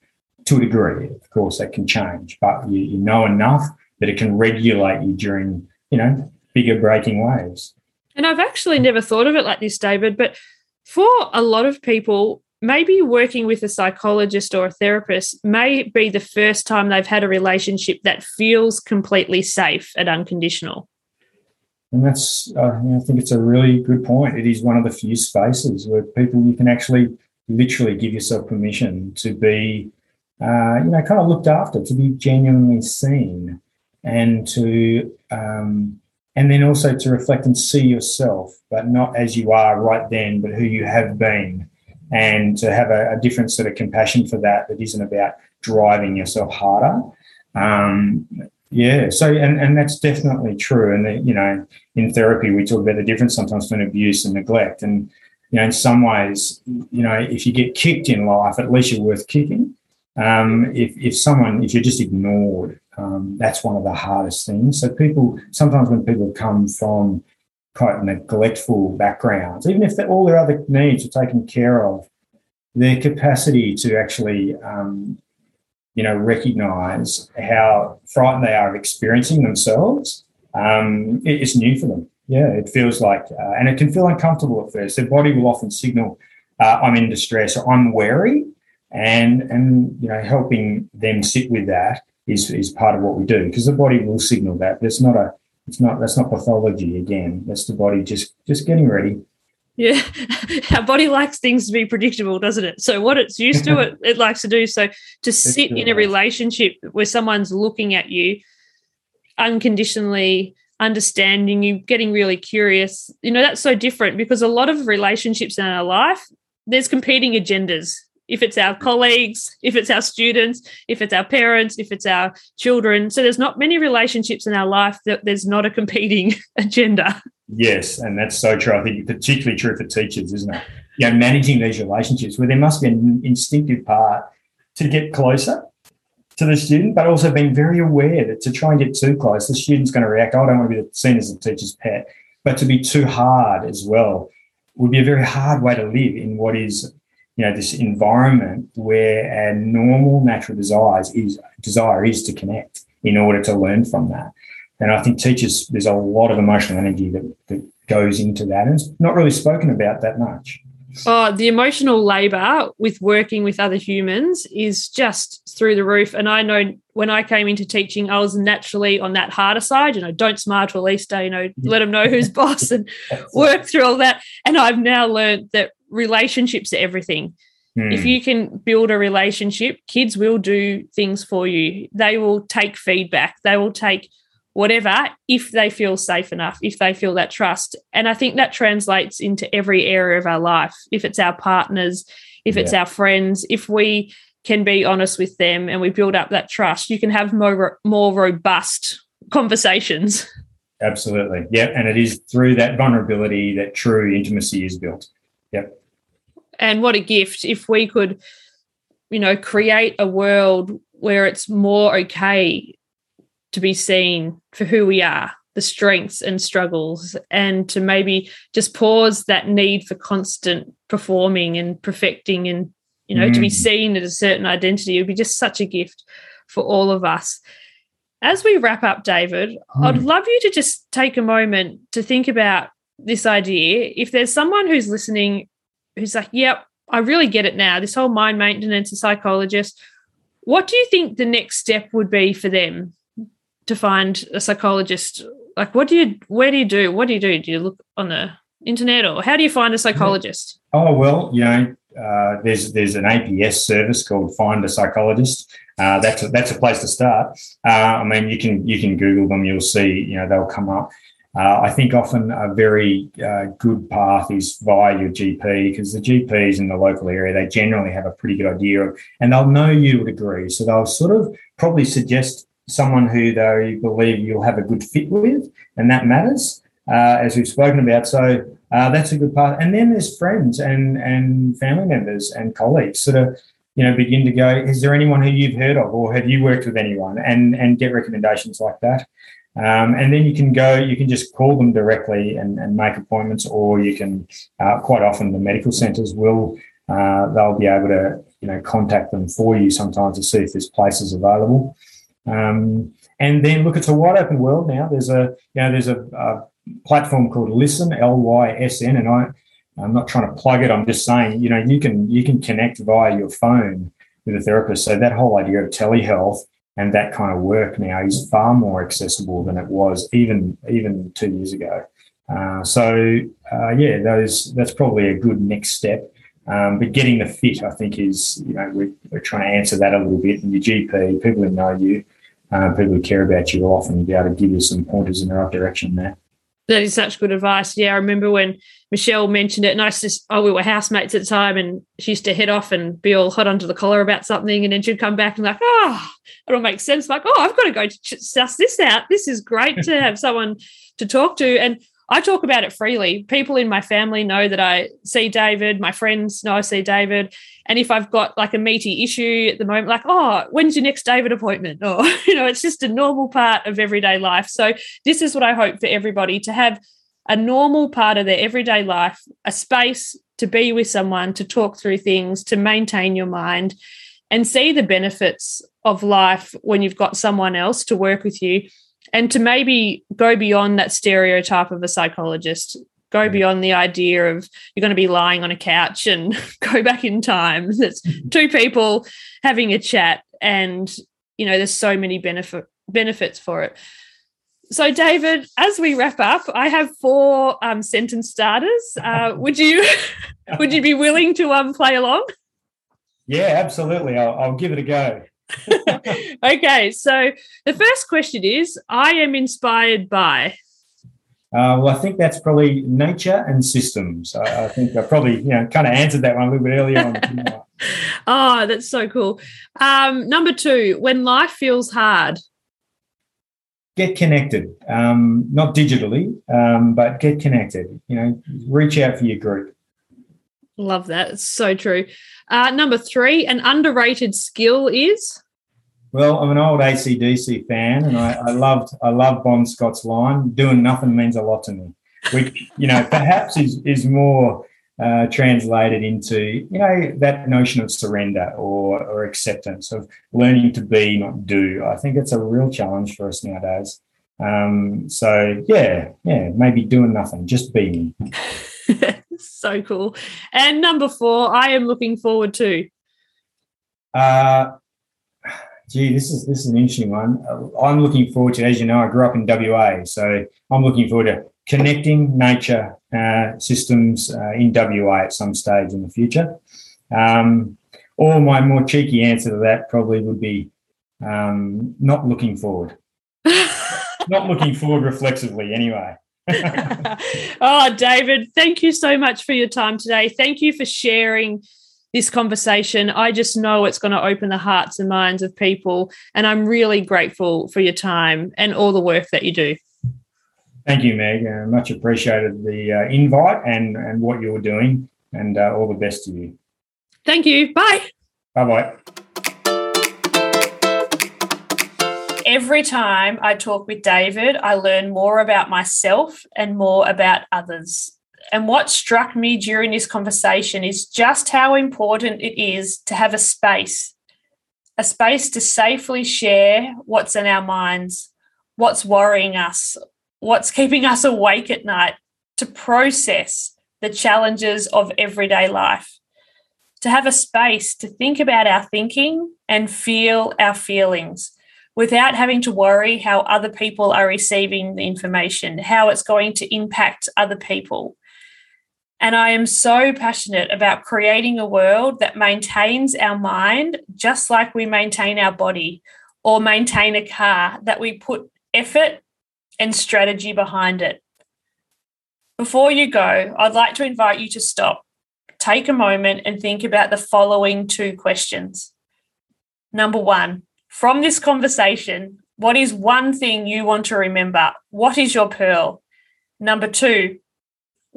to a degree. Of course, that can change, but you, you know enough that it can regulate you during, you know, bigger breaking waves. And I've actually never thought of it like this, David, but for a lot of people, maybe working with a psychologist or a therapist may be the first time they've had a relationship that feels completely safe and unconditional. and that's uh, I think it's a really good point. It is one of the few spaces where people you can actually literally give yourself permission to be, uh, you know, kind of looked after, to be genuinely seen, and to um, and then also to reflect and see yourself, but not as you are right then, but who you have been, and to have a, a different sort of compassion for that that isn't about driving yourself harder. Um, yeah. So, and, and that's definitely true. And, the, you know, in therapy, we talk about the difference sometimes between abuse and neglect. And, you know, in some ways, you know, if you get kicked in life, at least you're worth kicking. Um, if, if someone, if you're just ignored, um, that's one of the hardest things. So people, sometimes when people come from quite neglectful backgrounds, even if all their other needs are taken care of, their capacity to actually um, you know, recognize how frightened they are of experiencing themselves, um, it, it's new for them. Yeah, it feels like, uh, and it can feel uncomfortable at first. Their body will often signal, uh, "I'm in distress" or "I'm wary," and and you know, helping them sit with that is is part of what we do because the body will signal that. There's not a, it's not that's not pathology again. That's the body just just getting ready yeah, our body likes things to be predictable, doesn't it? So what it's used to, it, it likes to do. So to sit in a relationship where someone's looking at you unconditionally, understanding you, getting really curious, you know, that's so different because a lot of relationships in our life, there's competing agendas. If it's our colleagues, if it's our students, if it's our parents, if it's our children. So there's not many relationships in our life that there's not a competing agenda. Yes, and that's so true. I think particularly true for teachers, isn't it? You know, managing these relationships where there must be an instinctive part to get closer to the student, but also being very aware that to try and get too close, the student's going to react. Oh, I don't want to be seen as a teacher's pet, but to be too hard as well would be a very hard way to live in what is, you know, this environment where our normal natural desires is desire is to connect in order to learn from that. And I think teachers, there's a lot of emotional energy that, that goes into that. And it's not really spoken about that much. Oh, the emotional labor with working with other humans is just through the roof. And I know when I came into teaching, I was naturally on that harder side. You know, don't smile to Easter, you know, let them know who's boss and work through all that. And I've now learned that relationships are everything. Hmm. If you can build a relationship, kids will do things for you. They will take feedback. They will take whatever, if they feel safe enough, if they feel that trust. And I think that translates into every area of our life. If it's our partners, if yeah. it's our friends, if we can be honest with them and we build up that trust, you can have more more robust conversations. Absolutely. Yeah. And it is through that vulnerability that true intimacy is built. Yep. And what a gift if we could, you know, create a world where it's more okay to be seen for who we are, the strengths and struggles, and to maybe just pause that need for constant performing and perfecting and, you know, mm. to be mm. seen as a certain identity. It would be just such a gift for all of us. As we wrap up, David, mm. I'd love you to just take a moment to think about this idea. If there's someone who's listening who's like, yep, I really get it now, this whole mind maintenance, a psychologist, what do you think the next step would be for them? to find a psychologist? Like, what do you, where do you do? What do you do? Do you look on the internet or how do you find a psychologist? Oh, well, you know, uh, there's there's an APS service called Find a Psychologist. Uh, that's a, that's a place to start. Uh, I mean, you can you can Google them. You'll see, you know, they'll come up. Uh, I think often a very uh, good path is via your GP because the GPs in the local area they generally have a pretty good idea of, and they'll know you would agree. So they'll sort of probably suggest someone who they believe you'll have a good fit with, and that matters, uh, as we've spoken about. So uh, that's a good path. And then there's friends and and family members and colleagues sort of you know begin to go. Is there anyone who you've heard of, or have you worked with anyone? And and get recommendations like that. Um, and then you can go, you can just call them directly and, and make appointments, or you can, uh, quite often, the medical centres will, uh, they'll be able to, you know, contact them for you sometimes to see if there's places available. Um, and then look, it's a wide open world now. There's a you know there's a, a platform called Lysn, L Y S N, and I I'm not trying to plug it. I'm just saying you know you can you can connect via your phone with a therapist. So that whole idea of telehealth and that kind of work now is far more accessible than it was even even two years ago. Uh, so uh, yeah, those that's probably a good next step. Um, but getting the fit, I think, is you know we're, we're, trying to answer that a little bit. And your GP, people who know you, uh, people who care about you, will often be able to give you some pointers in the right direction there. That is such good advice. Yeah, I remember when Michelle mentioned it, and I just, oh, we were housemates at the time, and she used to head off and be all hot under the collar about something, and then she'd come back and like, oh, it all makes sense. Like, oh, I've got to go to suss this out. This is great to have someone to talk to, and I talk about it freely. People in my family know that I see David. My friends know I see David. And if I've got like a meaty issue at the moment, like, oh, when's your next David appointment? Or, you know, it's just a normal part of everyday life. So, this is what I hope for everybody to have a normal part of their everyday life, a space to be with someone, to talk through things, to maintain your mind, and see the benefits of life when you've got someone else to work with you and to maybe go beyond that stereotype of a psychologist go beyond the idea of you're going to be lying on a couch and go back in time. It's two people having a chat and you know there's so many benefit benefits for it. So david as we wrap up i have four um, sentence starters. Uh, would you would you be willing to um, play along? Yeah absolutely. I'll, I'll give it a go. Okay, so the first question is I am inspired by. Uh, well, I think that's probably nature and systems. I, I, think I probably, you know, kind of answered that one a little bit earlier on. oh, that's so cool. Um, number two, when life feels hard. Get connected, um, not digitally, um, but get connected. You know, reach out for your group. Love that. It's so true. Uh, number three, an underrated skill is. Well, I'm an old ACDC fan, and I, I loved I love Bon Scott's line. Doing nothing means a lot to me. Which you know perhaps is is more uh, translated into you know that notion of surrender or or acceptance of learning to be, not do. I think it's a real challenge for us nowadays. Um, so yeah, yeah, maybe doing nothing, just being. so cool. And number four, I am looking forward to. Uh, gee, this is this is an interesting one. I'm looking forward to, as you know, I grew up in WA, so I'm looking forward to connecting nature uh, systems uh, in WA at some stage in the future. Um, or my more cheeky answer to that probably would be um, not looking forward. not looking forward reflexively, anyway. oh, David, thank you so much for your time today. Thank you for sharing this conversation. I just know it's going to open the hearts and minds of people. And I'm really grateful for your time and all the work that you do. Thank you, Meg. Uh, much appreciated the uh, invite and, and what you're doing. And uh, all the best to you. Thank you. Bye. Bye bye. every time I talk with David, I learn more about myself and more about others. And what struck me during this conversation is just how important it is to have a space, a space to safely share what's in our minds, what's worrying us, what's keeping us awake at night, to process the challenges of everyday life, to have a space to think about our thinking and feel our feelings without having to worry how other people are receiving the information, how it's going to impact other people. And I am so passionate about creating a world that maintains our mind just like we maintain our body or maintain a car, that we put effort and strategy behind it. Before you go, I'd like to invite you to stop, take a moment, and think about the following two questions. Number one, from this conversation, what is one thing you want to remember? What is your pearl? Number two,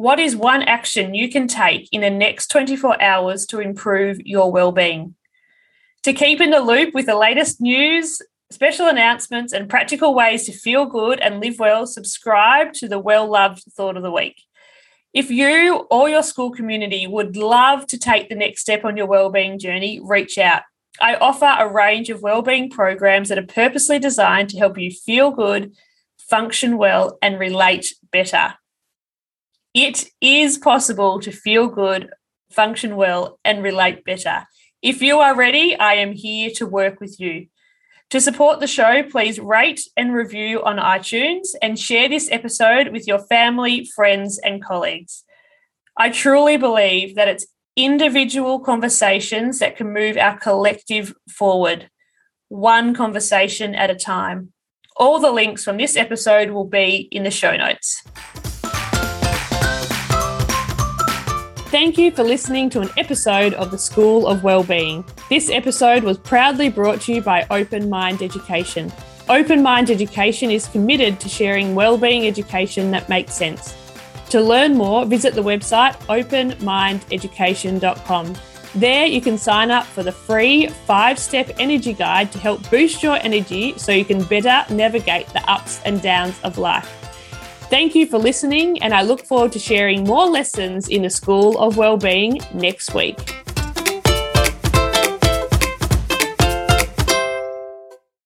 what is one action you can take in the next 24 hours to improve your well-being? To keep in the loop with the latest news, special announcements, and practical ways to feel good and live well, subscribe to the Well Loved Thought of the Week. If you or your school community would love to take the next step on your well-being journey, reach out. I offer a range of well-being programs that are purposely designed to help you feel good, function well, and relate better. It is possible to feel good, function well, and relate better. If you are ready, I am here to work with you. To support the show, please rate and review on iTunes and share this episode with your family, friends, and colleagues. I truly believe that it's individual conversations that can move our collective forward, one conversation at a time. All the links from this episode will be in the show notes. Thank you for listening to an episode of the School of Wellbeing. This episode was proudly brought to you by Open Mind Education. Open Mind Education is committed to sharing wellbeing education that makes sense. To learn more, visit the website openmindeducation.com. There, you can sign up for the free five step energy guide to help boost your energy so you can better navigate the ups and downs of life. Thank you for listening, and I look forward to sharing more lessons in the School of Wellbeing next week.